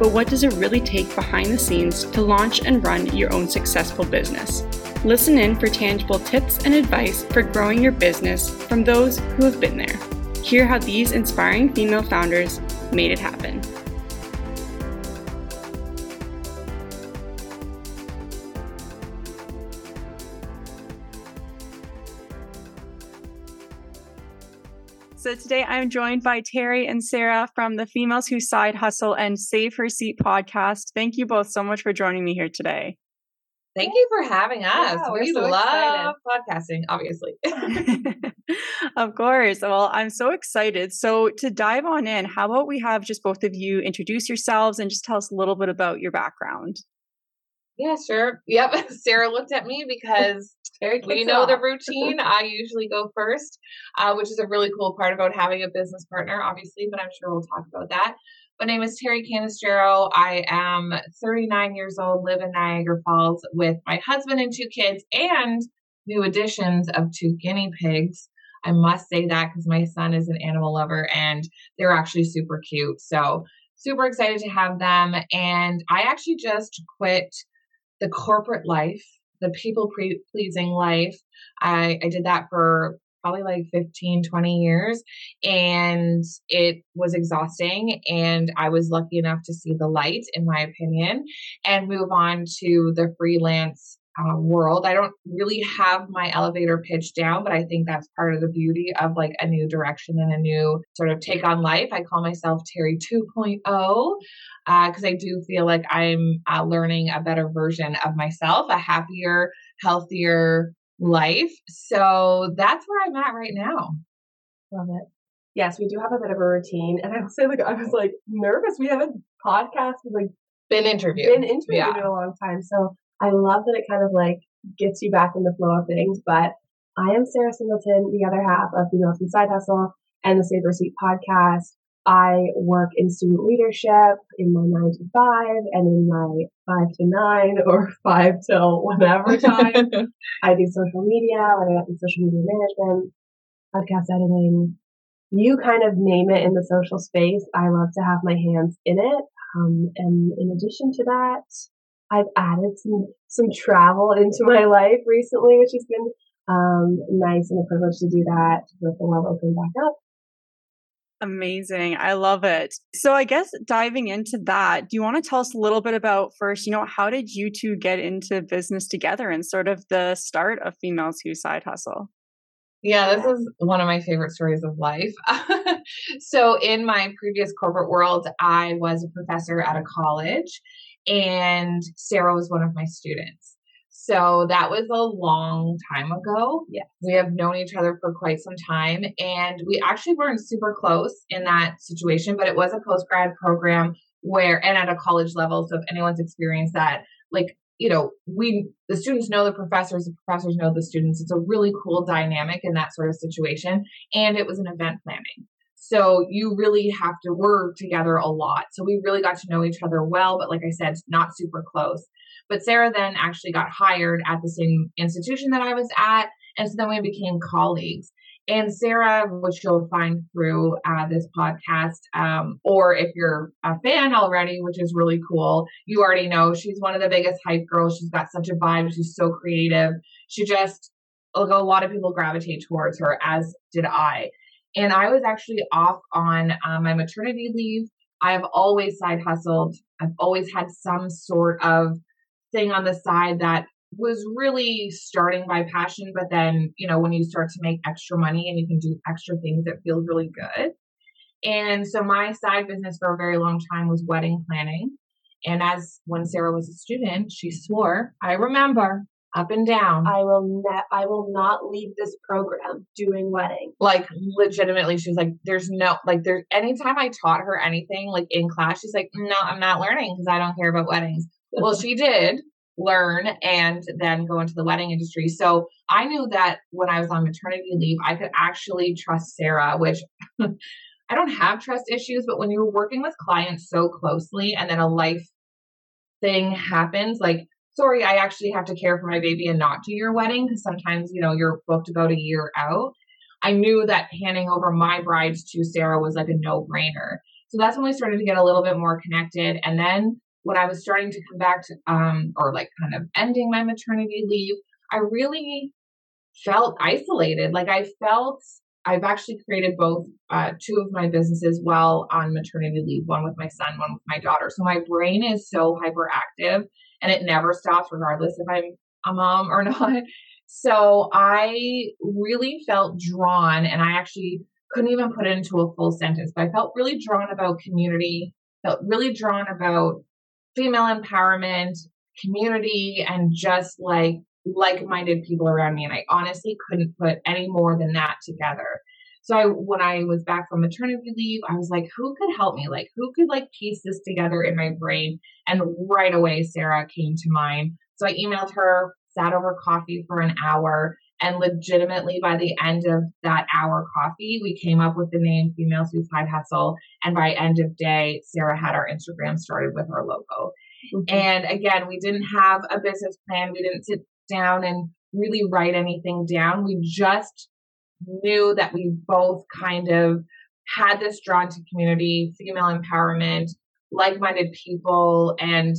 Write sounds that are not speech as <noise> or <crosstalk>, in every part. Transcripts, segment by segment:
But what does it really take behind the scenes to launch and run your own successful business? Listen in for tangible tips and advice for growing your business from those who have been there. Hear how these inspiring female founders made it happen. So today I'm joined by Terry and Sarah from the Females Who Side Hustle and Save Her Seat podcast. Thank you both so much for joining me here today. Thank you for having us. Yeah, we so love podcasting, obviously. <laughs> <laughs> of course. Well, I'm so excited. So, to dive on in, how about we have just both of you introduce yourselves and just tell us a little bit about your background? Yeah, sure. Yep. <laughs> Sarah looked at me because we know the routine. I usually go first, uh, which is a really cool part about having a business partner, obviously, but I'm sure we'll talk about that. My name is Terry Canistero. I am 39 years old, live in Niagara Falls with my husband and two kids, and new additions of two guinea pigs. I must say that because my son is an animal lover and they're actually super cute. So, super excited to have them. And I actually just quit the corporate life, the people pleasing life. I, I did that for probably like 15, 20 years. And it was exhausting. And I was lucky enough to see the light, in my opinion, and move on to the freelance uh, world. I don't really have my elevator pitch down, but I think that's part of the beauty of like a new direction and a new sort of take on life. I call myself Terry 2.0 because uh, I do feel like I'm uh, learning a better version of myself, a happier, healthier life. So that's where I'm at right now. Love it. Yes, we do have a bit of a routine. And I will say, like, I was like nervous. We haven't podcast like been interviewed. Been interviewed yeah. in a long time. So I love that it kind of like gets you back in the flow of things. But I am Sarah Singleton, the other half of Females Who Side Hustle and the Save Her Seat podcast. I work in student leadership in my nine to five and in my five to nine <laughs> or five till whatever time. <laughs> I do social media, whether that be social media management, podcast editing, you kind of name it in the social space. I love to have my hands in it. Um, and in addition to that, I've added some some travel into my life recently, which has been um, nice and a privilege to do that with the world opening back up. Amazing. I love it. So I guess diving into that, do you want to tell us a little bit about first, you know, how did you two get into business together and sort of the start of Females Who Side Hustle? Yeah, this is one of my favorite stories of life. <laughs> so, in my previous corporate world, I was a professor at a college and Sarah was one of my students. So that was a long time ago. Yeah. We have known each other for quite some time. And we actually weren't super close in that situation, but it was a post grad program where, and at a college level. So if anyone's experienced that, like, you know, we, the students know the professors, the professors know the students. It's a really cool dynamic in that sort of situation. And it was an event planning. So you really have to work together a lot. So we really got to know each other well, but like I said, not super close. But Sarah then actually got hired at the same institution that I was at. And so then we became colleagues. And Sarah, which you'll find through uh, this podcast, um, or if you're a fan already, which is really cool, you already know she's one of the biggest hype girls. She's got such a vibe. She's so creative. She just, like a lot of people gravitate towards her, as did I. And I was actually off on uh, my maternity leave. I have always side hustled. I've always had some sort of thing on the side that was really starting by passion. But then, you know, when you start to make extra money and you can do extra things, it feels really good. And so my side business for a very long time was wedding planning. And as when Sarah was a student, she swore, I remember up and down. I will ne- I will not leave this program doing wedding. Like legitimately, she was like, "There's no like there's anytime I taught her anything like in class, she's like, no, I'm not learning because I don't care about weddings." well, she did learn and then go into the wedding industry. So I knew that when I was on maternity leave, I could actually trust Sarah, which <laughs> I don't have trust issues, but when you're working with clients so closely and then a life thing happens, like, sorry, I actually have to care for my baby and not do your wedding because sometimes, you know, you're booked about a year out. I knew that handing over my bride to Sarah was like a no brainer. So that's when we started to get a little bit more connected. And then when I was starting to come back to, um, or like kind of ending my maternity leave, I really felt isolated. Like I felt I've actually created both uh, two of my businesses while on maternity leave, one with my son, one with my daughter. So my brain is so hyperactive and it never stops, regardless if I'm a mom or <laughs> not. So I really felt drawn, and I actually couldn't even put it into a full sentence, but I felt really drawn about community, felt really drawn about female empowerment, community, and just like like-minded people around me and I honestly couldn't put any more than that together. So I when I was back from maternity leave, I was like, who could help me? Like who could like piece this together in my brain? And right away Sarah came to mind. So I emailed her, sat over coffee for an hour, and legitimately by the end of that hour coffee, we came up with the name Females Who Side Hustle. And by end of day, Sarah had our Instagram started with our logo. Mm-hmm. And again, we didn't have a business plan. We didn't sit down and really write anything down. We just knew that we both kind of had this drawn to community, female empowerment, like minded people, and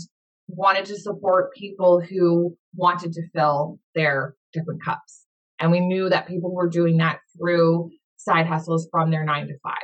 wanted to support people who wanted to fill their different cups. And we knew that people were doing that through side hustles from their nine to five.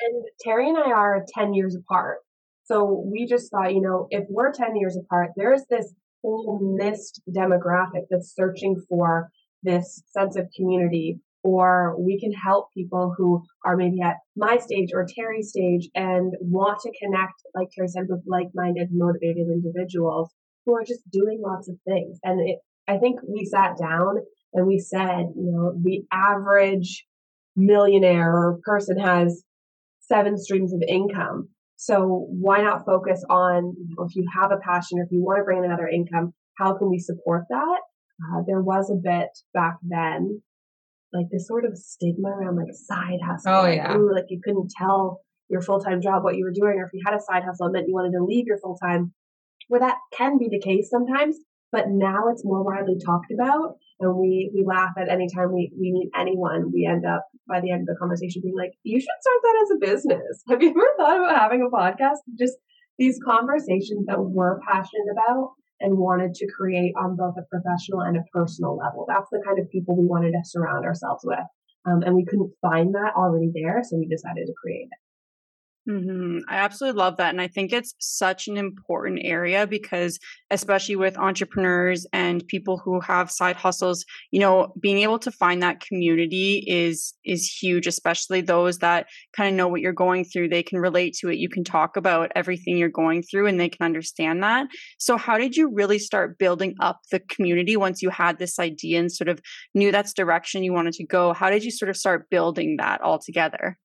And Terry and I are 10 years apart. So we just thought, you know, if we're 10 years apart, there's this whole missed demographic that's searching for this sense of community or we can help people who are maybe at my stage or Terry's stage and want to connect, like Terry said, with like-minded, motivated individuals who are just doing lots of things. And it, I think we sat down and we said, you know, the average millionaire or person has seven streams of income. So why not focus on you know, if you have a passion or if you want to bring in another income, how can we support that? Uh, there was a bit back then, like this sort of stigma around like side hustle. Oh yeah, ooh, like you couldn't tell your full time job what you were doing, or if you had a side hustle, it meant you wanted to leave your full time. Where that can be the case sometimes, but now it's more widely talked about and we we laugh at any time we, we meet anyone we end up by the end of the conversation being like you should start that as a business <laughs> have you ever thought about having a podcast just these conversations that we're passionate about and wanted to create on both a professional and a personal level. That's the kind of people we wanted to surround ourselves with. Um, and we couldn't find that already there so we decided to create it Mm-hmm. I absolutely love that. And I think it's such an important area because, especially with entrepreneurs and people who have side hustles, you know, being able to find that community is is huge, especially those that kind of know what you're going through. They can relate to it. You can talk about everything you're going through and they can understand that. So how did you really start building up the community once you had this idea and sort of knew that's direction you wanted to go? How did you sort of start building that all together?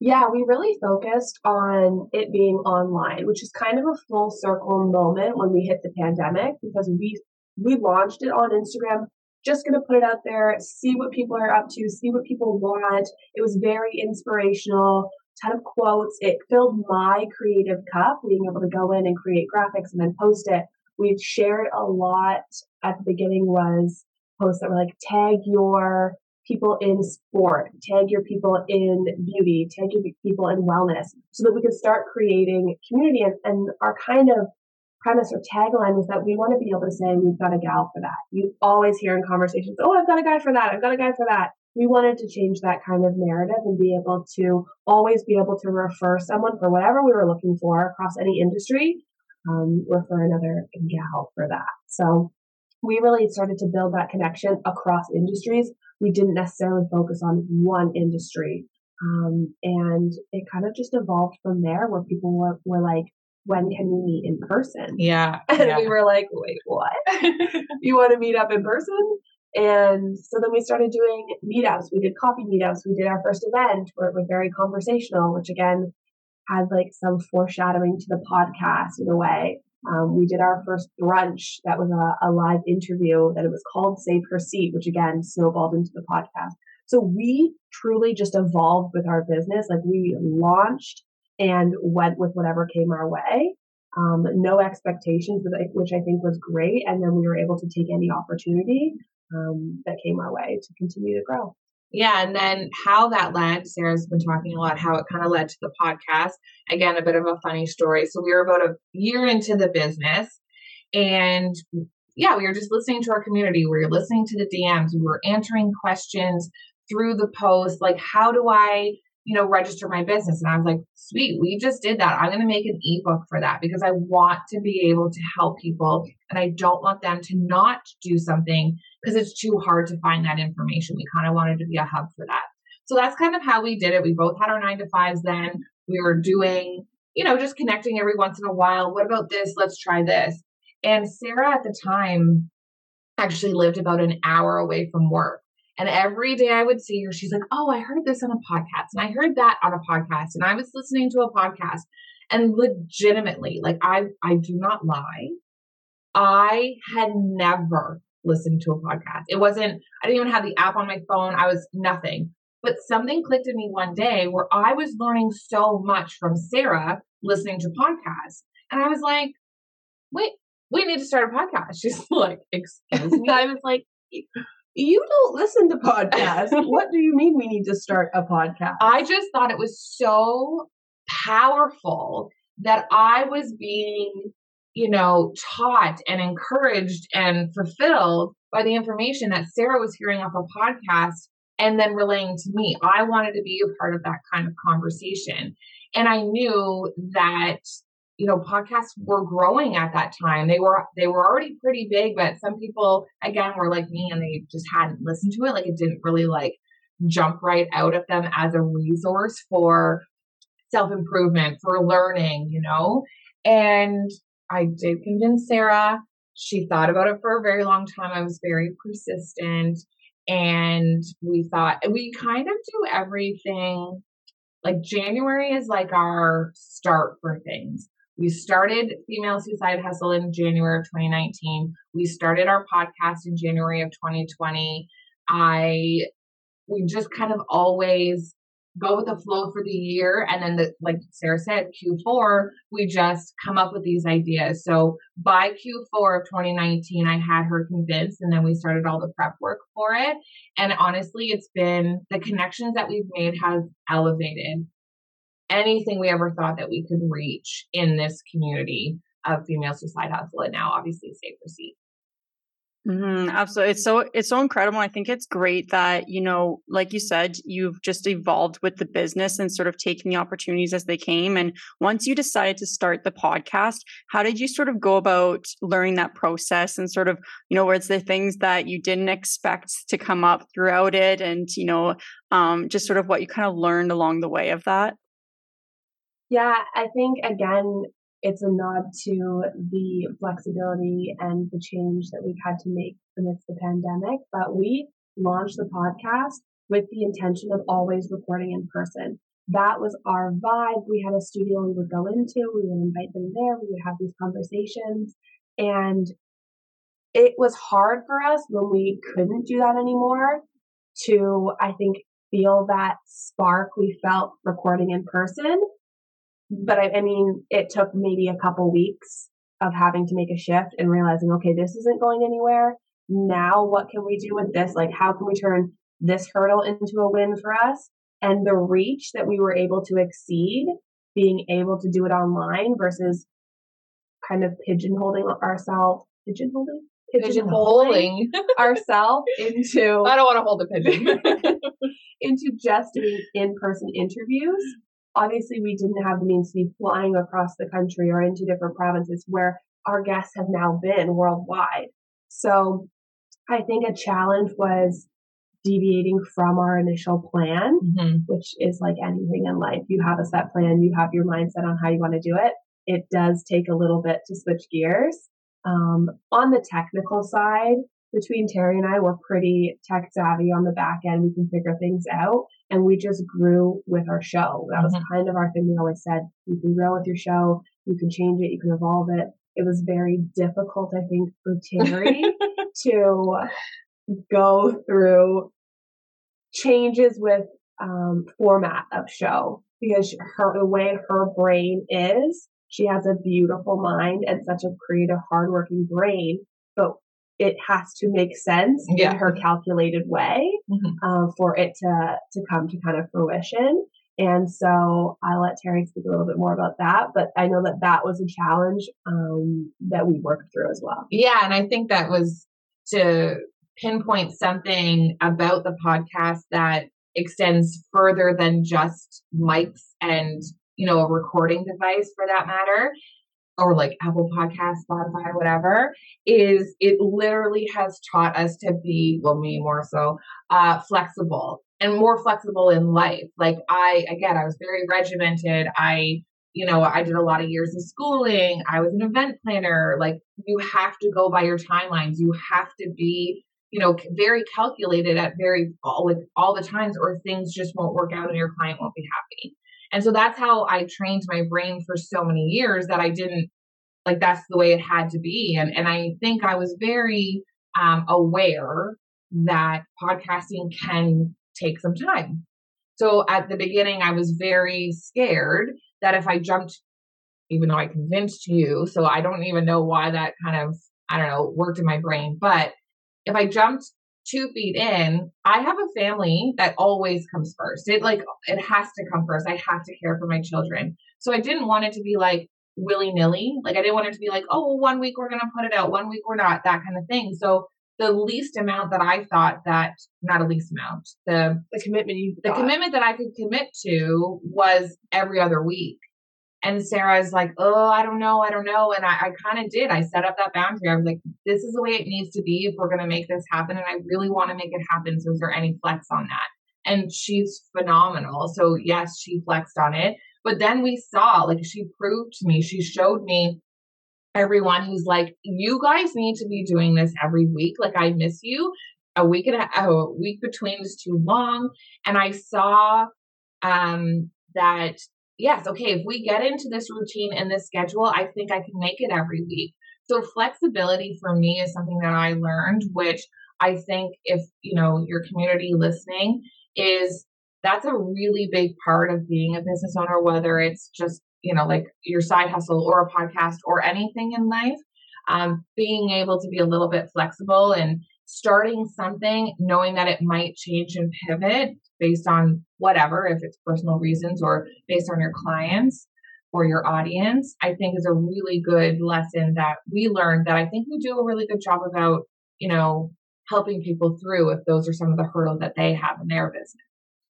Yeah, we really focused on it being online, which is kind of a full circle moment when we hit the pandemic because we we launched it on Instagram, just gonna put it out there, see what people are up to, see what people want. It was very inspirational, ton of quotes. It filled my creative cup, being able to go in and create graphics and then post it. We shared a lot at the beginning was posts that were like tag your people in sport, tag your people in beauty, tag your people in wellness, so that we could start creating community. And, and our kind of premise or tagline was that we want to be able to say, we've got a gal for that. You always hear in conversations, oh, I've got a guy for that. I've got a guy for that. We wanted to change that kind of narrative and be able to always be able to refer someone for whatever we were looking for across any industry, um, refer another gal for that. So we really started to build that connection across industries we didn't necessarily focus on one industry. Um, and it kind of just evolved from there where people were, were like, when can we meet in person? Yeah. <laughs> And yeah. we were like, wait, what? you want to meet up in person? And so then we started doing meetups. We did coffee meetups. We did our first event where it was very conversational, which again had like some foreshadowing to the podcast in a way. Um, we did our first brunch that was a, a live interview that it was called Save Her Seat, which again snowballed into the podcast. So we truly just evolved with our business. Like we launched and went with whatever came our way. Um, no expectations, which I think was great. And then we were able to take any opportunity um, that came our way to continue to grow. Yeah, and then how that led, Sarah's been talking a lot, how it kind of led to the podcast. Again, a bit of a funny story. So we were about a year into the business, and yeah, we were just listening to our community. We were listening to the DMs. We were answering questions through the post, like, how do I you know, register my business. And I was like, sweet, we just did that. I'm going to make an ebook for that because I want to be able to help people and I don't want them to not do something because it's too hard to find that information. We kind of wanted to be a hub for that. So that's kind of how we did it. We both had our nine to fives then. We were doing, you know, just connecting every once in a while. What about this? Let's try this. And Sarah at the time actually lived about an hour away from work. And every day I would see her, she's like, Oh, I heard this on a podcast. And I heard that on a podcast. And I was listening to a podcast. And legitimately, like I I do not lie. I had never listened to a podcast. It wasn't, I didn't even have the app on my phone. I was nothing. But something clicked in me one day where I was learning so much from Sarah listening to podcasts. And I was like, wait, we need to start a podcast. <laughs> She's like, excuse me. <laughs> I was like, you don't listen to podcasts. <laughs> what do you mean we need to start a podcast? I just thought it was so powerful that I was being, you know, taught and encouraged and fulfilled by the information that Sarah was hearing off a podcast and then relaying to me. I wanted to be a part of that kind of conversation. And I knew that you know podcasts were growing at that time. They were they were already pretty big but some people again were like me and they just hadn't listened to it. Like it didn't really like jump right out of them as a resource for self improvement for learning you know? And i did convince sarah. She thought about it for a very long time. I was very persistent and we thought we kind of do everything like January is like our start for things. We started Females Who Side Hustle in January of 2019. We started our podcast in January of 2020. I we just kind of always go with the flow for the year and then the like Sarah said Q4 we just come up with these ideas. So by Q4 of 2019 I had her convinced and then we started all the prep work for it and honestly it's been the connections that we've made has elevated anything we ever thought that we could reach in this community of Females Who Side Hustle and now obviously Her Seat. Mm-hmm, absolutely. It's so it's so incredible. I think it's great that, you know, like you said, you've just evolved with the business and sort of taking the opportunities as they came. And once you decided to start the podcast, how did you sort of go about learning that process and sort of, you know, where it's the things that you didn't expect to come up throughout it and, you know, um, just sort of what you kind of learned along the way of that? Yeah, I think again, it's a nod to the flexibility and the change that we've had to make amidst the pandemic. But we launched the podcast with the intention of always recording in person. That was our vibe. We had a studio we would go into, we would invite them there, we would have these conversations. And it was hard for us when we couldn't do that anymore to, I think, feel that spark we felt recording in person but I, I mean, it took maybe a couple weeks of having to make a shift and realizing, okay, this isn't going anywhere. Now, what can we do with this? Like, how can we turn this hurdle into a win for us? And the reach that we were able to exceed, being able to do it online versus kind of pigeonholing ourselves, pigeonholing, pigeonholing ourselves <laughs> into. I don't want to hold a pigeon. <laughs> into just doing in-person interviews obviously we didn't have the means to be flying across the country or into different provinces where our guests have now been worldwide. So I think a challenge was deviating from our initial plan, mm-hmm. which is like anything in life. You have a set plan, you have your mindset on how you want to do it. It does take a little bit to switch gears. Um, on the technical side, between Terry and I, we're pretty tech savvy on the back end. We can figure things out and we just grew with our show. That was mm-hmm. kind of our thing. We always said, you can grow with your show, you can change it, you can evolve it. it was very difficult, I think, for Terry <laughs> to go through changes with um, format of show because her the way her brain is, she has a beautiful mind and such a creative, hardworking brain, but it has to make sense yeah. in her calculated way mm-hmm. uh, for it to to come to kind of fruition. And so I'll let Terry speak a little bit more about that, but I know that that was a challenge um, that we worked through as well. Yeah, and I think that was to pinpoint something about the podcast that extends further than just mics and you know a recording device for that matter or like Apple Podcast, Spotify, whatever, is it literally has taught us to be, well, me more so, uh, flexible and more flexible in life. Like I, again, I was very regimented. I, you know, I did a lot of years of schooling. I was an event planner. Like you have to go by your timelines. You have to be you know, very calculated at very all like all the times, or things just won't work out and your client won't be happy. And so that's how I trained my brain for so many years that I didn't like that's the way it had to be. And and I think I was very um, aware that podcasting can take some time. So at the beginning, I was very scared that if I jumped, even though I convinced you, so I don't even know why that kind of I don't know worked in my brain, but if I jumped two feet in, I have a family that always comes first. It like it has to come first. I have to care for my children. So I didn't want it to be like willy nilly. Like I didn't want it to be like, oh, one week we're gonna put it out, one week we're not, that kind of thing. So the least amount that I thought that not a least amount, the the commitment you the thought. commitment that I could commit to was every other week. And Sarah's like, oh, I don't know, I don't know. And I, I kind of did. I set up that boundary. I was like, this is the way it needs to be if we're going to make this happen. And I really want to make it happen. So is there any flex on that? And she's phenomenal. So yes, she flexed on it. But then we saw, like, she proved to me, she showed me everyone who's like, you guys need to be doing this every week. Like, I miss you. A week and a, a week between is too long. And I saw um, that yes, okay, if we get into this routine and this schedule, I think I can make it every week. So flexibility for me is something that I learned, which I think if, you know, your community listening is that's a really big part of being a business owner, whether it's just, you know, like your side hustle or a podcast or anything in life. Um, being able to be a little bit flexible and starting something knowing that it might change and pivot based on whatever, if it's personal reasons or based on your clients or your audience, I think is a really good lesson that we learned that I think we do a really good job about, you know, helping people through if those are some of the hurdles that they have in their business.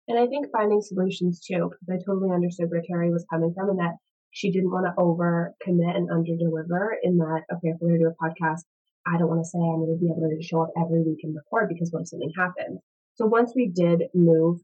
And I think finding solutions too, because I totally understood where Terry was coming from and that she didn't want to over commit and under deliver in that, okay, if we're going to do a podcast, I don't want to say I'm going to be able to show up every week and record because what if something happens? So once we did move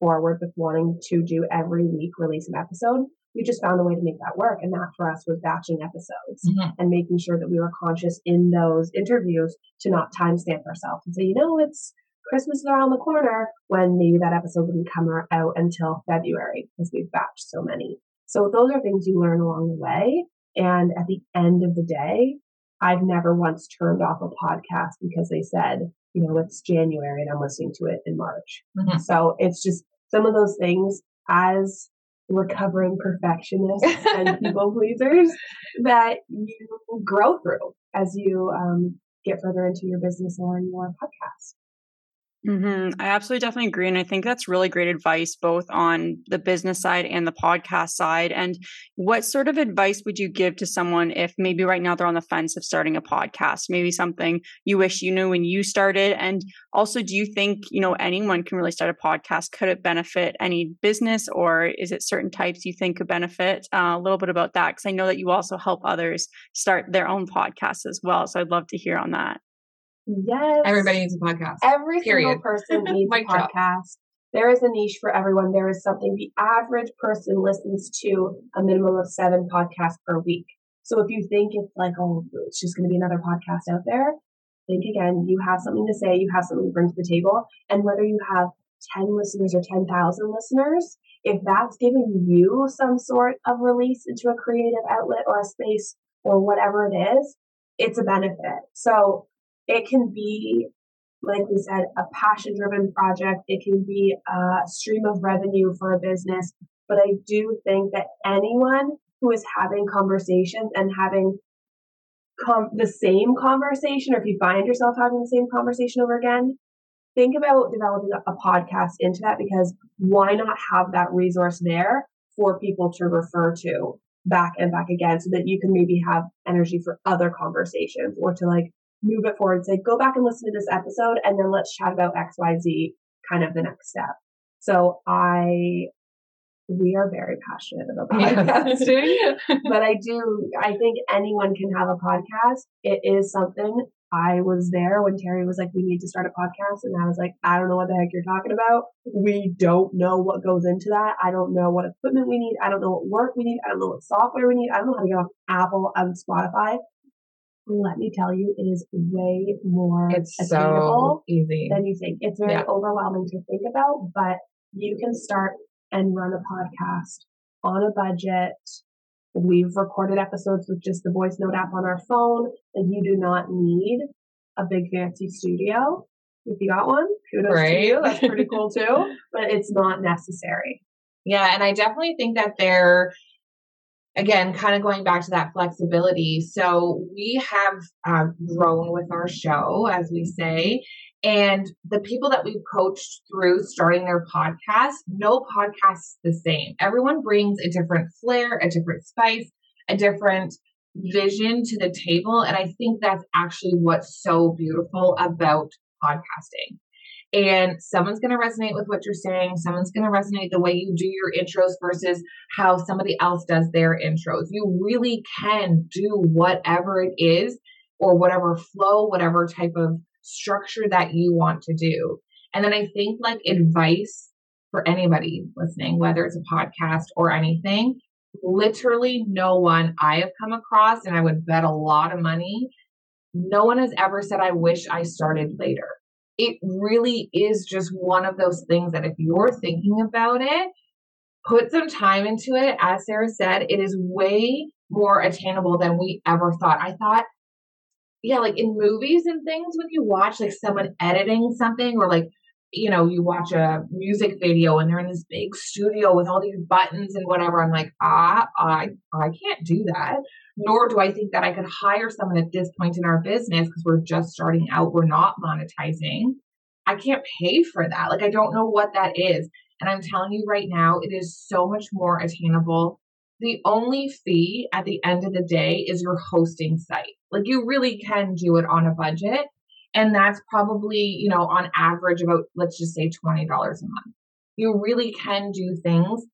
forward with wanting to do every week release an episode, we just found a way to make that work. And that for us was batching episodes mm-hmm. and making sure that we were conscious in those interviews to not timestamp ourselves and say, you know, it's Christmas is around the corner when maybe that episode wouldn't come out until February because we've batched so many. So those are things you learn along the way. And at the end of the day, I've never once turned off a podcast because they said, you know, it's January and I'm listening to it in March. Mm-hmm. So it's just some of those things as recovering perfectionists and <laughs> people pleasers that you grow through as you um, get further into your business or your podcast. Mm-hmm. I absolutely definitely agree. And I think that's really great advice, both on the business side and the podcast side. And what sort of advice would you give to someone if maybe right now they're on the fence of starting a podcast? Maybe something you wish you knew when you started. And also, do you think, you know, anyone can really start a podcast? Could it benefit any business or is it certain types you think could benefit? Uh, a little bit about that, because I know that you also help others start their own podcasts as well. So I'd love to hear on that. Yes. Everybody needs a podcast. Every Period. single person <laughs> needs a podcast. There is a niche for everyone. There is something the average person listens to a minimum of seven podcasts per week. So if you think it's like, oh, it's just going to be another podcast out there, think again. You have something to say. You have something to bring to the table. And whether you have 10 listeners or 10,000 listeners, if that's giving you some sort of release into a creative outlet or a space or whatever it is, it's a benefit. So it can be, like we said, a passion driven project. It can be a stream of revenue for a business. But I do think that anyone who is having conversations and having com- the same conversation, or if you find yourself having the same conversation over again, think about developing a, a podcast into that because why not have that resource there for people to refer to back and back again so that you can maybe have energy for other conversations or to like move it forward say, go back and listen to this episode and then let's chat about XYZ kind of the next step. So I we are very passionate about podcasting. <laughs> <laughs> but I do I think anyone can have a podcast. It is something I was there when Terry was like, we need to start a podcast. And I was like, I don't know what the heck you're talking about. We don't know what goes into that. I don't know what equipment we need. I don't know what work we need. I don't know what software we need. I don't know how to get off Apple and Spotify. Let me tell you, it is way more it's so easy than you think. It's very yeah. overwhelming to think about, but you can start and run a podcast on a budget We've recorded episodes with just the voice note app on our phone. Like you do not need a big fancy studio. If you got one, kudos right. to you. That's pretty cool too. <laughs> But it's not necessary. Yeah, and I definitely think that they're again kind of going back to that flexibility. So we have uh, grown with our show, as we say, and the people that we've coached through starting their podcast, no podcast is the same. Everyone brings a different flair, a different spice, a different vision to the table. And I think that's actually what's so beautiful about podcasting. And someone's going to resonate with what you're saying. Someone's going to resonate the way you do your intros versus how somebody else does their intros. You really can do whatever it is or whatever flow, whatever type of structure that you want to do. And then I think like advice for anybody listening, whether it's a podcast or anything, literally no one I have come across, and I would bet a lot of money, no one has ever said, I wish I started later. It really is just one of those things that if you're thinking about it, put some time into it. As Sarah said, it is way more attainable than we ever thought. I thought yeah, like in movies and things, when you watch like someone editing something or like, you know, you watch a music video and they're in this big studio with all these buttons and whatever. I'm like, ah, I, I can't do that. Nor do I think that I could hire someone at this point in our business because we're just starting out. We're not monetizing. I can't pay for that. Like, I don't know what that is. And I'm telling you right now, it is so much more attainable the only fee at the end of the day is your hosting site. Like you really can do it on a budget. And that's probably, you know, on average about, let's just say $20 a month. You really can do things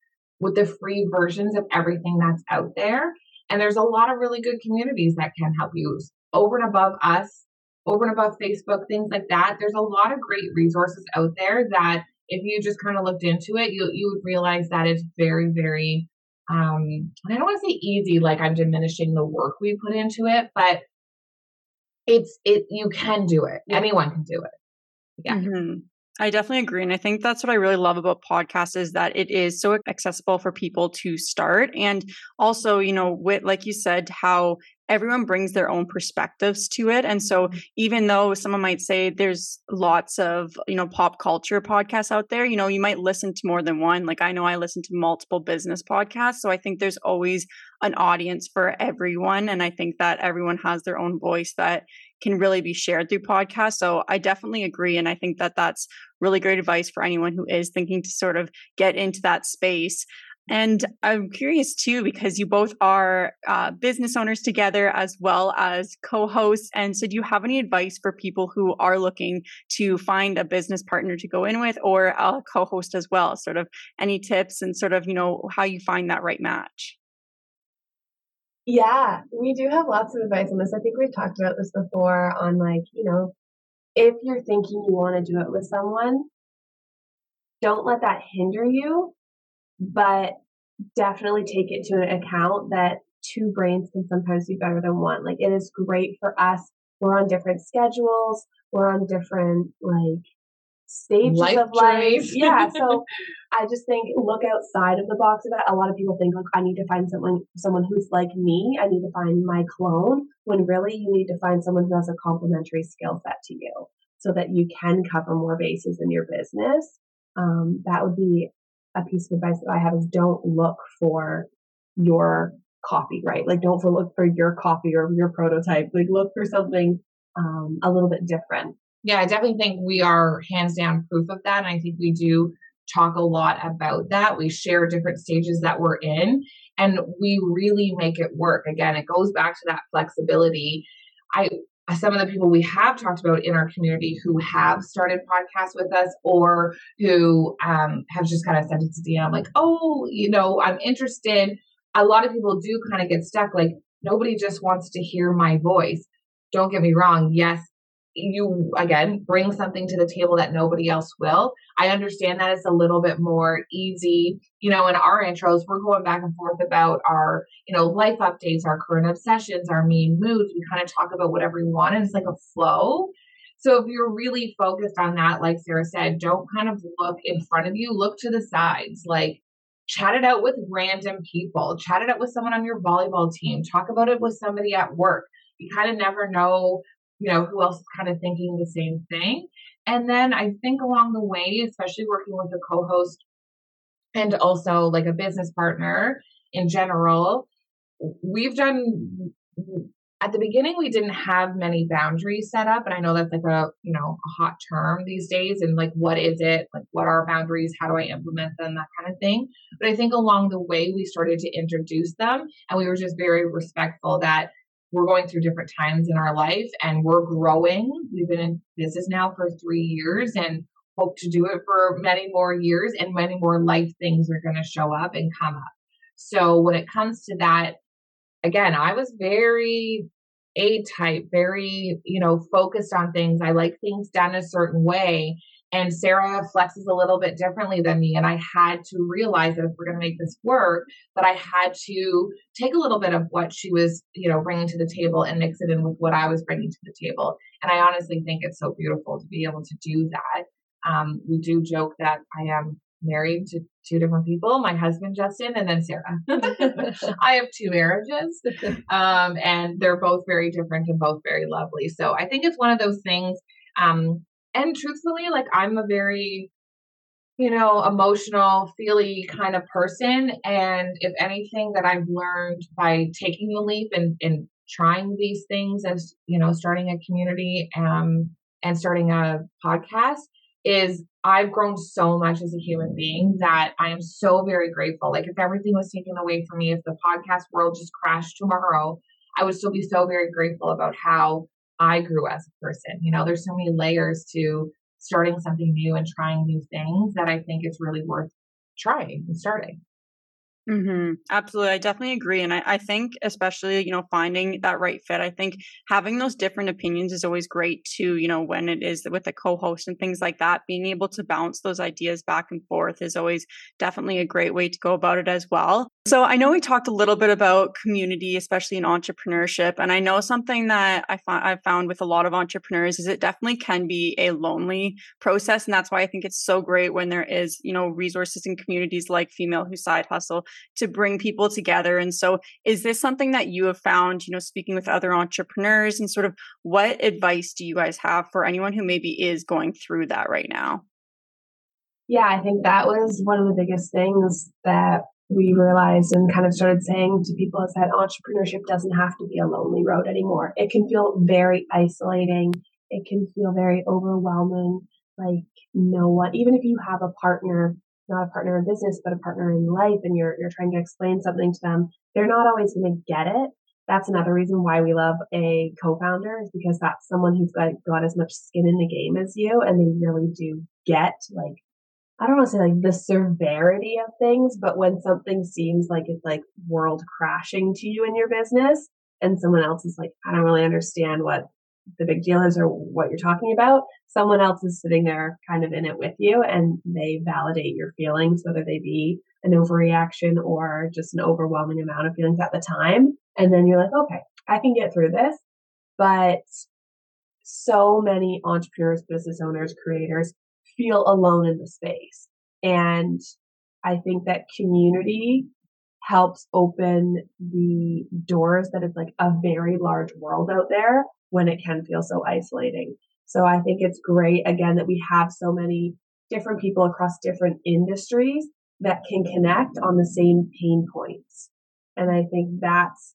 with the free versions of everything that's out there. And there's a lot of really good communities that can help you over and above us, over and above Facebook, things like that. There's a lot of great resources out there that if you just kind of looked into it, you, you would realize that it's very, very um, I don't want to say easy, like I'm diminishing the work we put into it, but it's it you can do it. Anyone can do it. Yeah. Mm-hmm. I definitely agree. And I think that's what I really love about podcasts is that it is so accessible for people to start. And also, you know, with, like you said, how everyone brings their own perspectives to it. And so mm-hmm. even though someone might say there's lots of, you know, pop culture podcasts out there, you know, you might listen to more than one. Like I know I listen to multiple business podcasts. So I think there's always an audience for everyone. And I think that everyone has their own voice that can really be shared through podcasts. So I definitely agree. And I think that that's really great advice for anyone who is thinking to sort of get into that space. And I'm curious too, because you both are uh, business owners together as well as co hosts. And so, do you have any advice for people who are looking to find a business partner to go in with or a co host as well? Sort of any tips and sort of, you know, how you find that right match? Yeah, we do have lots of advice on this. I think we've talked about this before on like, you know, if you're thinking you want to do it with someone, don't let that hinder you, but definitely take it to an account that two brains can sometimes be better than one. Like it is great for us. We're on different schedules. We're on different like stages Life of life. journeys. <laughs> Yeah. So <laughs> I just think look outside of the box of that. A lot of people think like I need to find someone someone who's like me. I need to find my clone when really you need to find someone who has a complementary skill set to you so that you can cover more bases in your business. Um, that would be a piece of advice that I have is don't look for your copy, right? Like don't look for your copy or your prototype. Like look for something um, a little bit different. Yeah, I definitely think we are hands down proof of that. And I think we do talk a lot about that. We share different stages that we're in and we really make it work. Again, it goes back to that flexibility. I some of the people we have talked about in our community who have started podcasts with us or who um, have just kind of sent us a DM like, oh, you know, I'm interested. A lot of people do kind of get stuck like, nobody just wants to hear my voice. Don't get me wrong. Yes, you again bring something to the table that nobody else will. I understand that it's a little bit more easy. You know, in our intros, we're going back and forth about our, you know, life updates, our current obsessions, our mean moods. We kind of talk about whatever we want, and it's like a flow. So if you're really focused on that, like Sarah said, don't kind of look in front of you, look to the sides. Like chat it out with random people, chat it out with someone on your volleyball team, talk about it with somebody at work. You kind of never know you know, who else is kind of thinking the same thing. And then I think along the way, especially working with a co host and also like a business partner in general, we've done at the beginning we didn't have many boundaries set up and i know that's like a you know a hot term these days and like what is it? Like what are boundaries? How do i implement them? That kind of thing. But i think along the way we started to introduce them and we were just very respectful that we're going through different times in our life and we're growing. We've been in business now for three years and hope to do it for many more years and many more life things are going to show up and come up. So when it comes to that, again, I was very A type, very, you know, focused on things. I like things done a certain way. And Sarah flexes a little bit differently than me. And I had to realize that if we're going to make this work, that I had to take a little bit of what she was, you know, bringing to the table and mix it in with what I was bringing to the table. And I honestly think it's so beautiful to be able to do that. Um, we do joke that I am married to two different people my husband justin and then sarah <laughs> i have two marriages um, and they're both very different and both very lovely so i think it's one of those things um, and truthfully, like I'm a very, you know, emotional, feely kind of person. And if anything that I've learned by taking the leap and, and trying these things as, you know, starting a community um, and starting a podcast is I've grown so much as a human being that I am so very grateful. Like if everything was taken away from me, if the podcast world just crashed tomorrow, I would still be so very grateful about how I grew as a person. You know, there's so many layers to starting something new and trying new things that I think it's really worth trying and starting. Mm-hmm. Absolutely. I definitely agree. And I, I think, especially, you know, finding that right fit, I think having those different opinions is always great too, you know, when it is with a co host and things like that. Being able to bounce those ideas back and forth is always definitely a great way to go about it as well. So I know we talked a little bit about community, especially in entrepreneurship. And I know something that I I've found with a lot of entrepreneurs is it definitely can be a lonely process. And that's why I think it's so great when there is, you know, resources and communities like Female Who Side Hustle to bring people together. And so is this something that you have found, you know, speaking with other entrepreneurs and sort of what advice do you guys have for anyone who maybe is going through that right now? Yeah, I think that was one of the biggest things that we realized and kind of started saying to people is that entrepreneurship doesn't have to be a lonely road anymore. It can feel very isolating. It can feel very overwhelming. Like no one, even if you have a partner, not a partner in business, but a partner in life, and you're you're trying to explain something to them, they're not always going to get it. That's another reason why we love a co-founder is because that's someone who's got got as much skin in the game as you, and they really do get like I don't want to say like the severity of things, but when something seems like it's like world crashing to you in your business and someone else is like, I don't really understand what the big deal is or what you're talking about, someone else is sitting there kind of in it with you and they validate your feelings, whether they be an overreaction or just an overwhelming amount of feelings at the time. And then you're like, okay, I can get through this. But so many entrepreneurs, business owners, creators feel alone in the space. And I think that community helps open the doors that it's like a very large world out there when it can feel so isolating. So I think it's great again that we have so many different people across different industries that can connect on the same pain points. And I think that's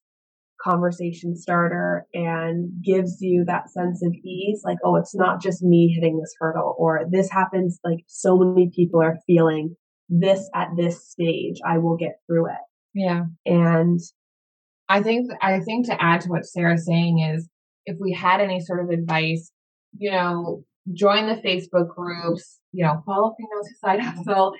conversation starter and gives you that sense of ease like oh it's not just me hitting this hurdle or this happens like so many people are feeling this at this stage i will get through it. Yeah. And i think i think to add to what sarah's saying is if we had any sort of advice you know join the facebook groups you know follow females who side hustle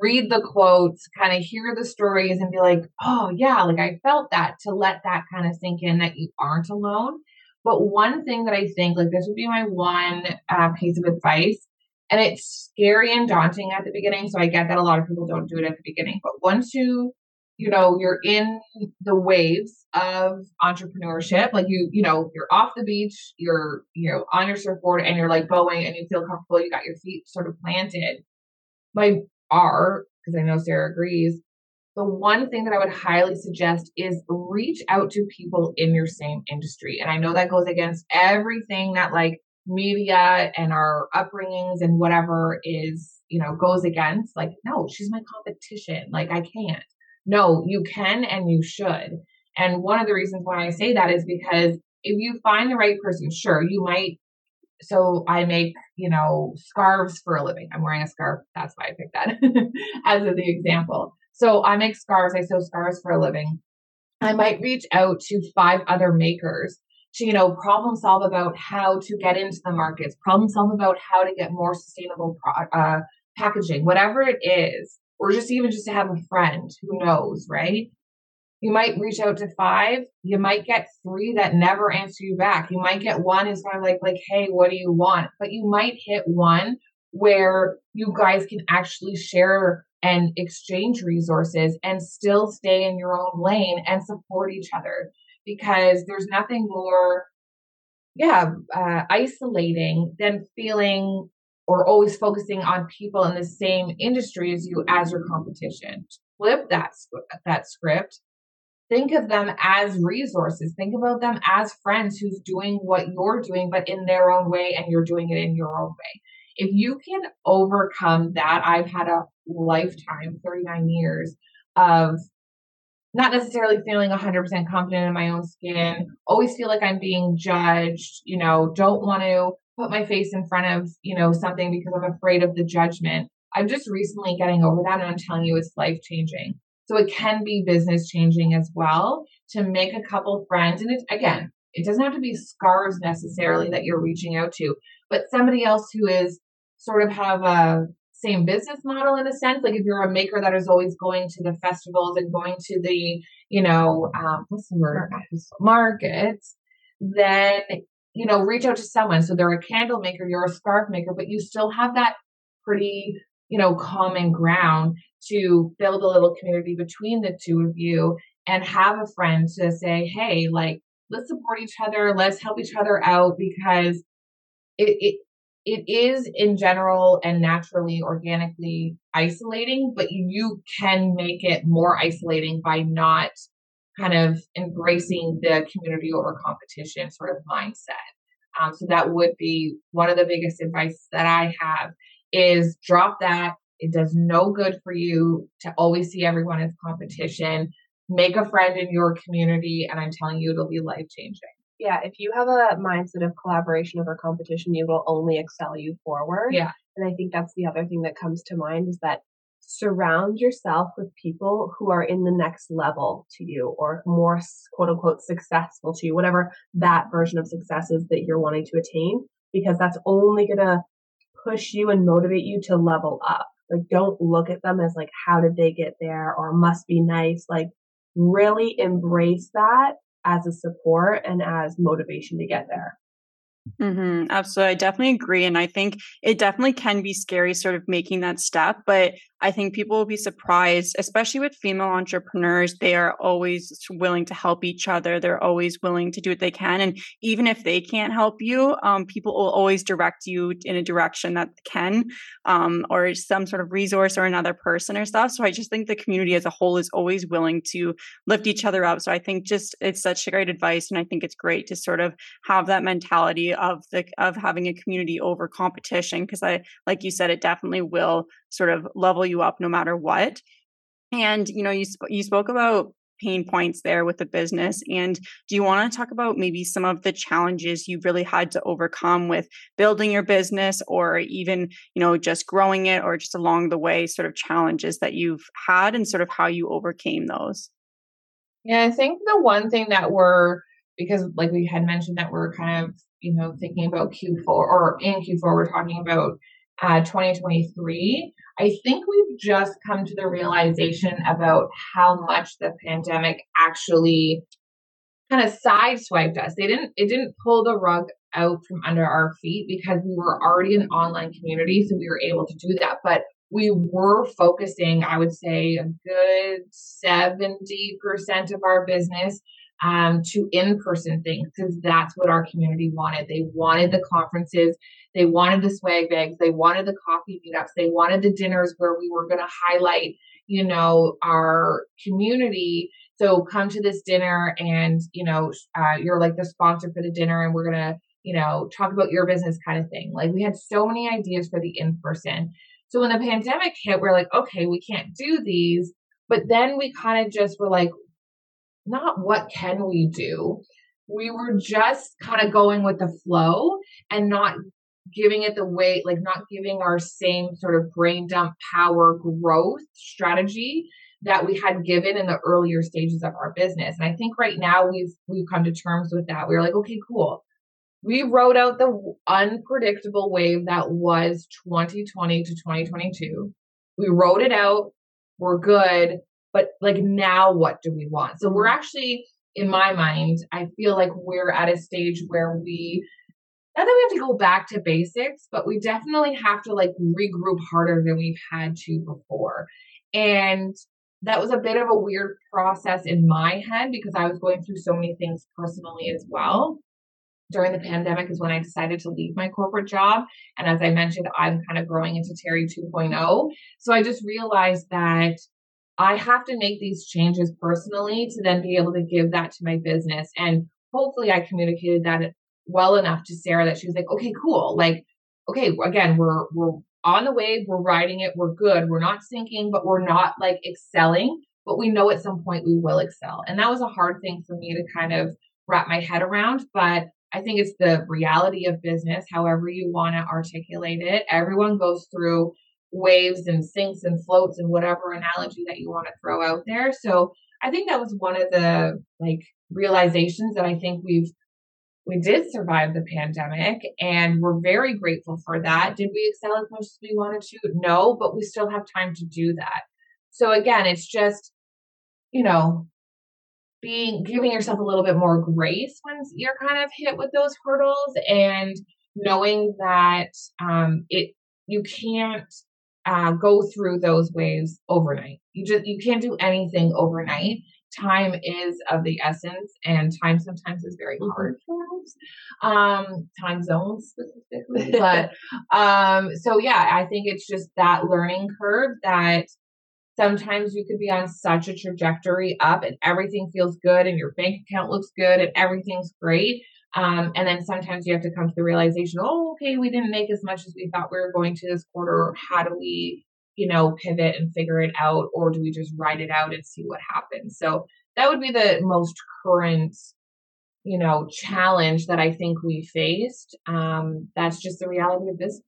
read the quotes, kind of hear the stories and be like, oh, yeah, like I felt that to let that kind of sink in that you aren't alone. But one thing that I think, like, this would be my one uh, piece of advice. And it's scary and daunting at the beginning. So I get that a lot of people don't do it at the beginning. But once you, you know, you're in the waves of entrepreneurship, like you, you know, you're off the beach, you're, you know, on your surfboard and you're like going and you feel comfortable, you got your feet sort of planted. My are, because I know Sarah agrees, the one thing that I would highly suggest is reach out to people in your same industry. And I know that goes against everything that like media and our upbringings and whatever is, you know, goes against. Like, no, she's my competition. Like, I can't. No, you can and you should. And one of the reasons why I say that is because if you find the right person, sure, you might so I make, you know, scarves for a living. I'm wearing a scarf. That's why I picked that <laughs> as the example. So I make scarves. I sew scarves for a living. I might reach out to five other makers to, you know, problem solve about how to get into the markets, problem solve about how to get more sustainable pro- uh, packaging, whatever it is, or just even just to have a friend who knows, right? You might reach out to five. You might get three that never answer you back. You might get one who's kind of like, like, hey, what do you want? But you might hit one where you guys can actually share and exchange resources and still stay in your own lane and support each other because there's nothing more yeah uh, isolating than feeling or always focusing on people in the same industry as you as your competition flip that that script think of them as resources. Think about them as friends who's doing what you're doing, but in their own way, and you're doing it in your own way. If you can overcome that, I've had a lifetime, 39 years of not necessarily feeling 100% confident in my own skin, always feel like I'm being judged, you know, don't want to put my face in front of, you know, something because I'm afraid of the judgment. I'm just recently getting over that and I'm telling you it's life changing. So it can be business changing as well to make a couple friends. And it, again, it doesn't have to be scarves necessarily that you're reaching out to, but somebody else who is sort of have a same business model in a sense. Like if you're a maker that is always going to the festivals and going to the, you know, um, what's the word? Markets, then, you know, reach out to someone. So they're a candle maker, you're a scarf maker, but you still have that pretty, you know, common ground to build a little community between the two of you and have a friend to say, hey, like, let's support each other, let's help each other out because it, it it is in general and naturally organically isolating, but you can make it more isolating by not kind of embracing the community over competition sort of mindset. Um, so that would be one of the biggest advice that I have is drop that it does no good for you to always see everyone as competition. Make a friend in your community, and I'm telling you, it'll be life changing. Yeah, if you have a mindset of collaboration over competition, you will only excel you forward. Yeah. And I think that's the other thing that comes to mind is that surround yourself with people who are in the next level to you or more quote unquote successful to you, whatever that version of success is that you're wanting to attain, because that's only going to push you and motivate you to level up. Like, don't look at them as like, how did they get there or must be nice. Like, really embrace that as a support and as motivation to get there. Mm-hmm, absolutely. I definitely agree. And I think it definitely can be scary sort of making that step. But I think people will be surprised, especially with female entrepreneurs. They are always willing to help each other. They're always willing to do what they can. And even if they can't help you, um, people will always direct you in a direction that can, um, or some sort of resource or another person or stuff. So I just think the community as a whole is always willing to lift each other up. So I think just it's such great advice. And I think it's great to sort of have that mentality of the, of having a community over competition. Cause I, like you said, it definitely will sort of level you up no matter what. And you know, you sp- you spoke about pain points there with the business and do you want to talk about maybe some of the challenges you've really had to overcome with building your business or even you know just growing it or just along the way sort of challenges that you've had and sort of how you overcame those yeah i think the one thing that we're because like we had mentioned that we're kind of you know thinking about q4 or in q4 we're talking about uh, 2023, I think we've just come to the realization about how much the pandemic actually kind of sideswiped us. They didn't, it didn't pull the rug out from under our feet because we were already an online community. So we were able to do that. But we were focusing, I would say, a good 70% of our business um, to in person things because that's what our community wanted. They wanted the conferences, they wanted the swag bags, they wanted the coffee meetups, they wanted the dinners where we were going to highlight, you know, our community. So come to this dinner and, you know, uh, you're like the sponsor for the dinner and we're to, you know, talk about your business kind of thing. Like we had so many ideas for the in person. So when the pandemic hit, we're like, okay, we can't do these. But then we kind of just were like, not what can we do. We were just kind of going with the flow and not giving it the weight, like not giving our same sort of brain dump power growth strategy that we had given in the earlier stages of our business. And I think right now we've we've come to terms with that. We are like, okay, cool. We rode out the unpredictable wave that was 2020 to 2022. We rode it out. We're good but like now what do we want? So we're mm-hmm. actually, in my mind, I feel like we're at a stage where we not that we have to go back to basics, but we definitely have to like regroup harder than we've had to before. And that was a bit of a weird process in my head because I was going through so many things personally as well. During the pandemic is when I decided to leave my corporate job. And as I mentioned, I'm kind of growing into Teri 2.0. So I just realized that I have to make these changes personally to then be able to give that to my business. And hopefully I communicated that well enough to Sarah that she was like, okay, cool. Like, okay, again, we're, we're on the wave, we're riding it, we're good. We're not sinking, but we're not like excelling, but we know at some point we will excel. And that was a hard thing for me to kind of wrap my head around. But I think it's the reality of business, however you want to articulate it. Everyone goes through waves and sinks and floats and whatever analogy that you want to throw out there. So I think that was one of the like realizations that I think we've we did survive the pandemic and we're very grateful for that. Did we excel as much as we wanted to? No, but we still have time to do that. So again, it's just, you know, being giving yourself a little bit more grace when you're kind of hit with those hurdles and knowing that um, it you can't uh, go through those waves overnight. You just you can't do anything overnight. Time is of the essence, and time sometimes is very mm-hmm. hard for us. Um, time zones specifically, <laughs> but um, so yeah, I think it's just that learning curve that sometimes you could be on such a trajectory up and everything feels good and your bank account looks good and everything's great um, and then sometimes you have to come to the realization, oh, okay, we didn't make as much as we thought we were going to this quarter. How do we, you know, pivot and figure it out? Or do we just write it out and see what happens? So that would be the most current, you know, challenge that I think we faced. Um, that's just the reality of this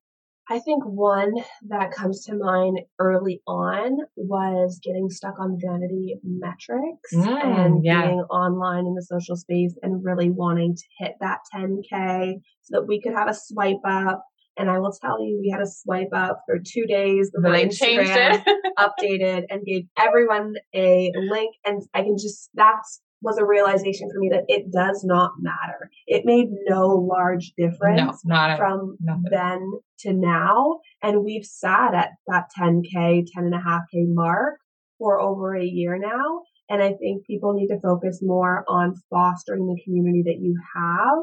I think one that comes to mind early on was getting stuck on vanity metrics mm, and yeah. being online in the social space and really wanting to hit that 10K so that we could have a swipe up. And I will tell you, we had a swipe up for two days before they changed it, <laughs> updated, and gave everyone a link. And I can just, that's was a realization for me that it does not matter. It made no large difference no, from then to now. And we've sat at that 10K, 10.5K mark for over a year now. And I think people need to focus more on fostering the community that you have.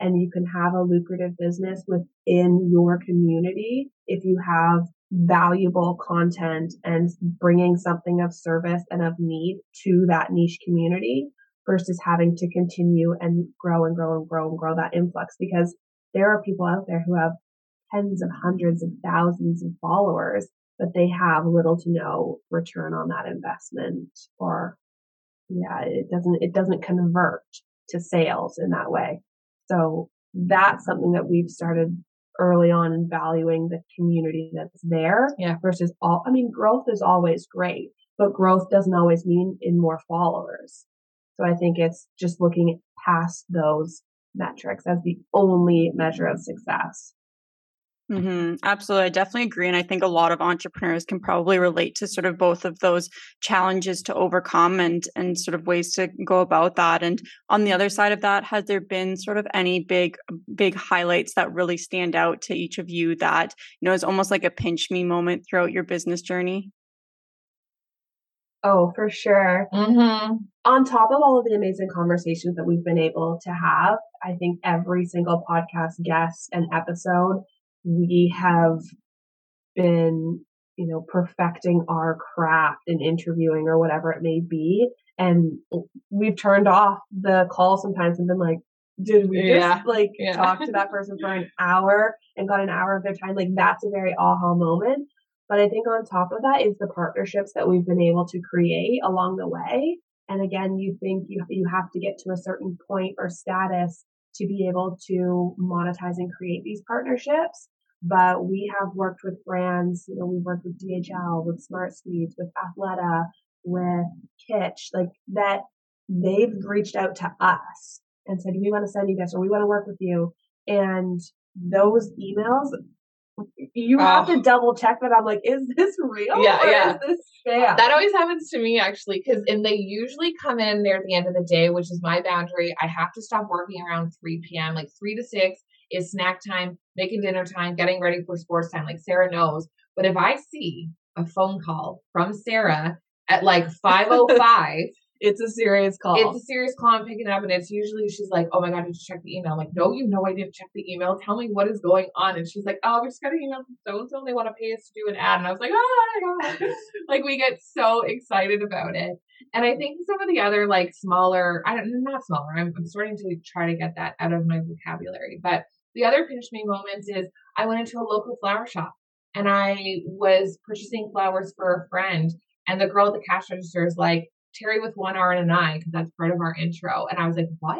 And you can have a lucrative business within your community if you have valuable content and bringing something of service and of need to that niche community versus having to continue and grow and grow and grow and grow that influx because there are people out there who have tens of hundreds of thousands of followers, but they have little to no return on that investment or yeah, it doesn't, it doesn't convert to sales in that way. So that's something that we've started early on in valuing the community that's there yeah. versus all, I mean, growth is always great, but growth doesn't always mean in more followers. So I think it's just looking past those metrics as the only measure of success. Mm-hmm. Absolutely. I definitely agree. And I think a lot of entrepreneurs can probably relate to sort of both of those challenges to overcome and, and sort of ways to go about that. And on the other side of that, has there been sort of any big, big highlights that really stand out to each of you that, you know, is almost like a pinch me moment throughout your business journey? Oh, for sure. Mm-hmm. On top of all of the amazing conversations that we've been able to have, I think every single podcast guest and episode we have been, you know, perfecting our craft in interviewing or whatever it may be. And we've turned off the call sometimes and been like, did we just yeah. like yeah. talk to that person for an hour and got an hour of their time? Like that's a very aha moment. But I think on top of that is the partnerships that we've been able to create along the way. And again, you think you, you have to get to a certain point or status to be able to monetize and create these partnerships. But we have worked with brands, you know, we've worked with DHL, with SmartSweets, with Athleta, with Kitsch, like that they've reached out to us and said, we want to send you this or we want to work with you. And those emails, you uh, have to double check that. I'm like, is this real? Yeah, yeah. Is this scam? That always happens to me actually, because and they usually come in near the end of the day, which is my boundary. I have to stop working around 3 p.m., like 3 to 6 is snack time, making dinner time, getting ready for sports time. Like Sarah knows. But if I see a phone call from Sarah at like 505, it's a serious call. It's a serious call. I'm picking up, and it's usually she's like, "Oh my god, did you check the email?" I'm like, "No, you know I didn't check the email. Tell me what is going on." And she's like, "Oh, we just got an email from so and so, they want to pay us to do an ad." And I was like, "Oh my god!" <laughs> like we get so excited about it. And I think some of the other like smaller, I don't, not smaller. I'm, I'm starting to try to get that out of my vocabulary, but the other pinch me moments is I went into a local flower shop and I was purchasing flowers for a friend, and the girl at the cash register is like, Teri with one R and an I, because that's part of our intro. And I was like, what?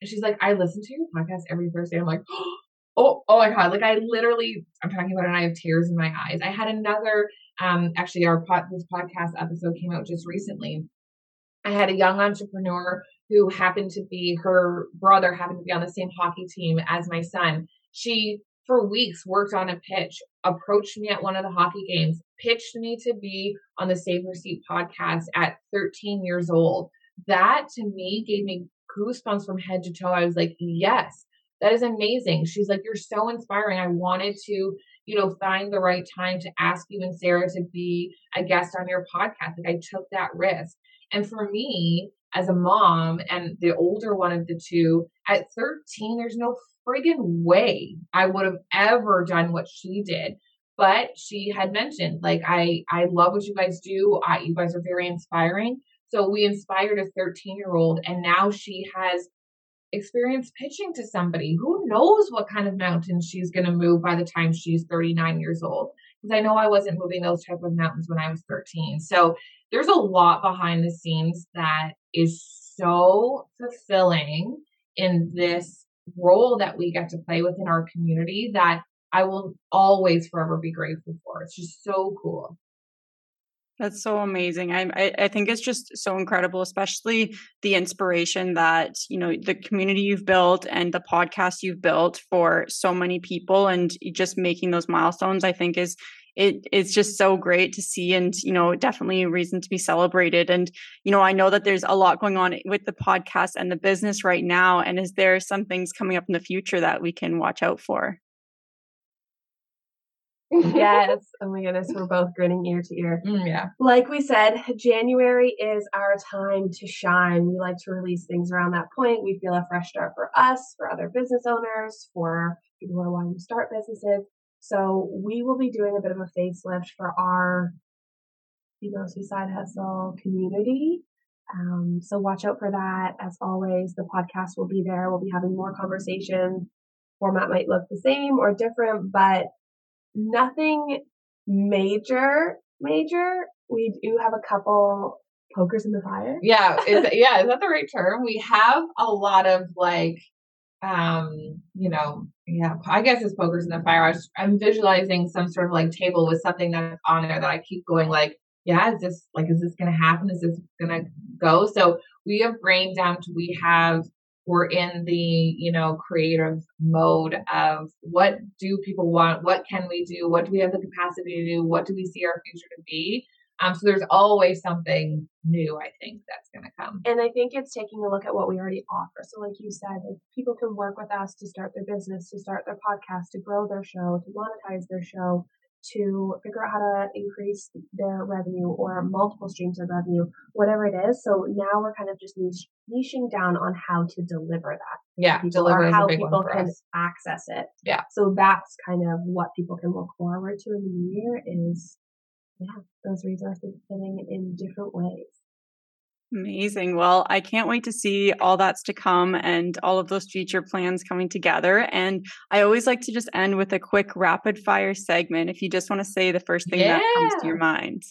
And she's like, I listen to your podcast every Thursday. I'm like, <gasps> oh, oh my God. Like I literally, I'm talking about it and I have tears in my eyes. I had another, um, actually our pod, this podcast episode came out just recently. I had a young entrepreneur who happened to be her brother happened to be on the same hockey team as my son. She for weeks worked on a pitch, approached me at one of the hockey games, pitched me to be on the Save Receipt podcast at 13 years old. That to me gave me goosebumps from head to toe. I was like, yes, that is amazing. She's like, you're so inspiring. I wanted to, you know, find the right time to ask you and Sarah to be a guest on your podcast. Like I took that risk. And for me, as a mom and the older one of the two, at 13, there's no friggin' way I would have ever done what she did. But she had mentioned, like, I I love what you guys do. I, you guys are very inspiring. So we inspired a 13 year old, and now she has experience pitching to somebody. Who knows what kind of mountains she's going to move by the time she's 39 years old? Because I know I wasn't moving those type of mountains when I was 13. So there's a lot behind the scenes that is so fulfilling in this role that we get to play within our community that I will always forever be grateful for. It's just so cool. That's so amazing. I, I, think it's just so incredible, especially the inspiration that you know the community you've built and the podcast you've built for so many people, and just making those milestones. I think is it it's just so great to see and you know definitely a reason to be celebrated and you know i know that there's a lot going on with the podcast and the business right now and is there some things coming up in the future that we can watch out for yes. <laughs> Oh my goodness, we're both grinning ear to ear. Mm, yeah. Like we said, January is our time to shine. We like to release things around that point. We feel a fresh start for us, for other business owners, for people who are wanting to start businesses. So we will be doing a bit of a facelift for our Females Who Side Hustle community. Um, so watch out for that. As always, the podcast will be there. We'll be having more conversations. Format might look the same or different, but nothing major, major. We do have a couple pokers in the fire. Yeah, is <laughs> yeah, is that the right term? We have a lot of like um, you know, yeah, I guess it's pokers in the fire. I was, I'm visualizing some sort of like table with something that's on there that I keep going like, yeah, is this like, is this going to happen? Is this going to go? So we have brain dumped. We have we're in the you know creative mode of what do people want? What can we do? What do we have the capacity to do? What do we see our future to be? Um, so there's always something new i think that's going to come. And i think it's taking a look at what we already offer. So like you said people can work with us to start their business to start their podcast to grow their show to monetize their show to figure out how to increase their revenue or multiple streams of revenue, whatever it is. So now we're kind of just niche, niching down on how to deliver that. Yeah, people, deliver how people can us. access it. Yeah. So that's kind of what people can look forward to in the new year is, yeah, those resources fitting in different ways. Amazing. Well, I can't wait to see all that's to come and all of those future plans coming together. And I always like to just end with a quick rapid fire segment if you just want to say the first thing yeah. that comes to your mind.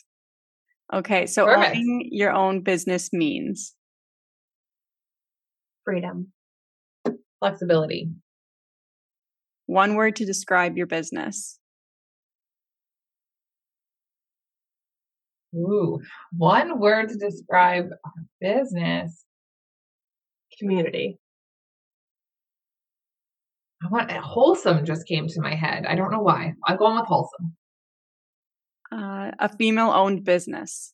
Okay, so Perfect. owning your own business means freedom, flexibility. One word to describe your business. Ooh, one word to describe our business. Community. I want wholesome just came to my head. I don't know why. I'm going with wholesome. Uh, a female owned business.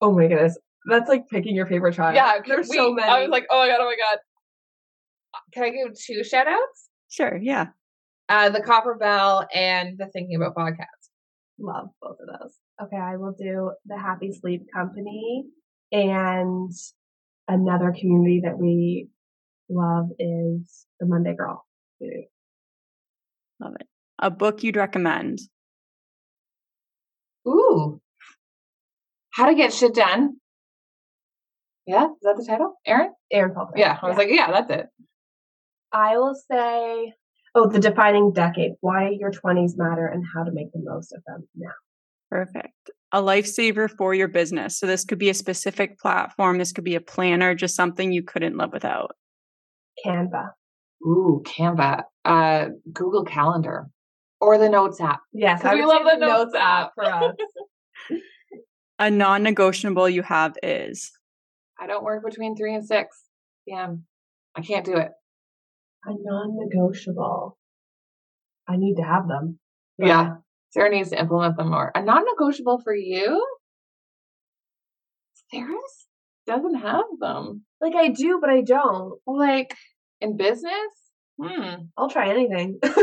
Oh my goodness. That's like picking your favorite child. Yeah, there's we, so many. I was like, oh my god, oh my god. Can I give two shout outs? Sure, yeah. Uh, the Copper Bell and the Thinking About podcast. Love both of those. Okay, I will do the Happy Sleep Company and another community that we love is the Monday Girl community. Love it. A book you'd recommend? Ooh. How to Get Shit Done. Yeah, is that the title? Erin? Erin Palmer. Yeah, I was yeah. like, yeah, that's it. I will say Oh, the defining decade, why your 20s matter and how to make the most of them now. Perfect. A lifesaver for your business. So this could be a specific platform, this could be a planner, just something you couldn't live without. Canva. Ooh, Canva. Uh, Google Calendar or the Notes app. Yes, we love the Notes app for us. <laughs> a non-negotiable you have is I don't work between 3 and 6 p.m. I can't do it a non-negotiable. I need to have them. Yeah. Sarah needs to implement them more. A non-negotiable for you? Sarah doesn't have them. Like I do, but I don't. Like in business? Hmm. I'll try anything. <laughs> <laughs> but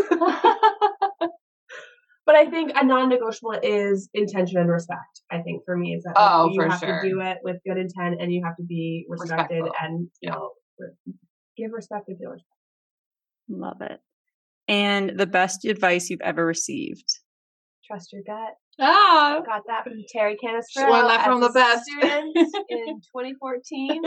I think a non-negotiable is intention and respect. I think for me is that like, oh, you have sure. to do it with good intent and you have to be respected Respectful. and you know give respect and feel respect. Love it. And the best advice you've ever received? Trust your gut. Ah, got that from Teri Canister. Learned that from the best student in <laughs> 2014.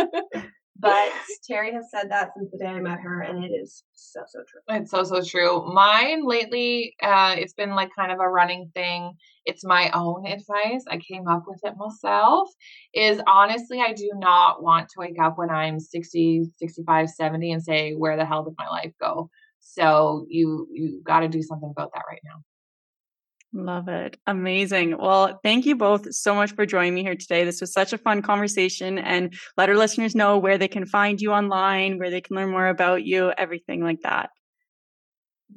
But <laughs> Teri has said that since the day I met her, and it is so so true. It's so so true. Mine lately, uh, it's been like kind of a running thing. It's my own advice. I came up with it myself. Is honestly, I do not want to wake up when I'm 60, 65, 70 and say, "Where the hell did my life go?" So you you got to do something about that right now. Love it. Amazing. Well, thank you both so much for joining me here today. This was such a fun conversation and let our listeners know where they can find you online, where they can learn more about you, everything like that.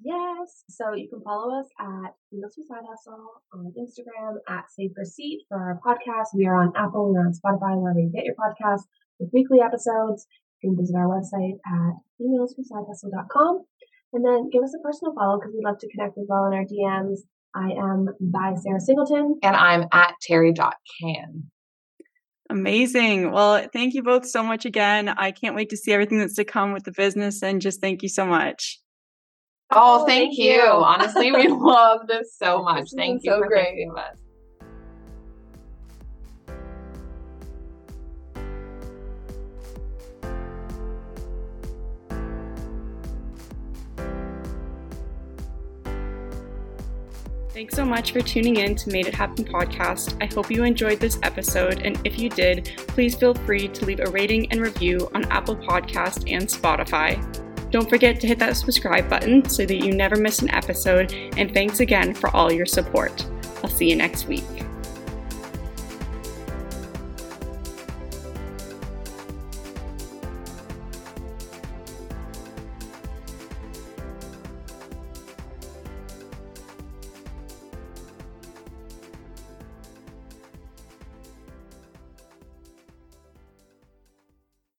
Yes. So you can follow us at Who Side Hustle on Instagram at Save Receipt for our podcast. We are on Apple, we're on Spotify, wherever you get your podcasts with weekly episodes. You can visit our website at femaleswhosidehustle.com and then give us a personal follow because we'd love to connect as well in our DMs. I am by Sarah Singleton. And I'm at Terry.can. Amazing. Well, thank you both so much again. I can't wait to see everything that's to come with the business and just thank you so much. Oh, oh thank, thank you. you. Honestly, we <laughs> love this so much. This thank you so for great. thinking of us. Thanks so much for tuning in to Made It Happen podcast. I hope you enjoyed this episode, and if you did, please feel free to leave a rating and review on Apple Podcast and Spotify. Don't forget to hit that subscribe button so that you never miss an episode, and thanks again for all your support. I'll see you next week.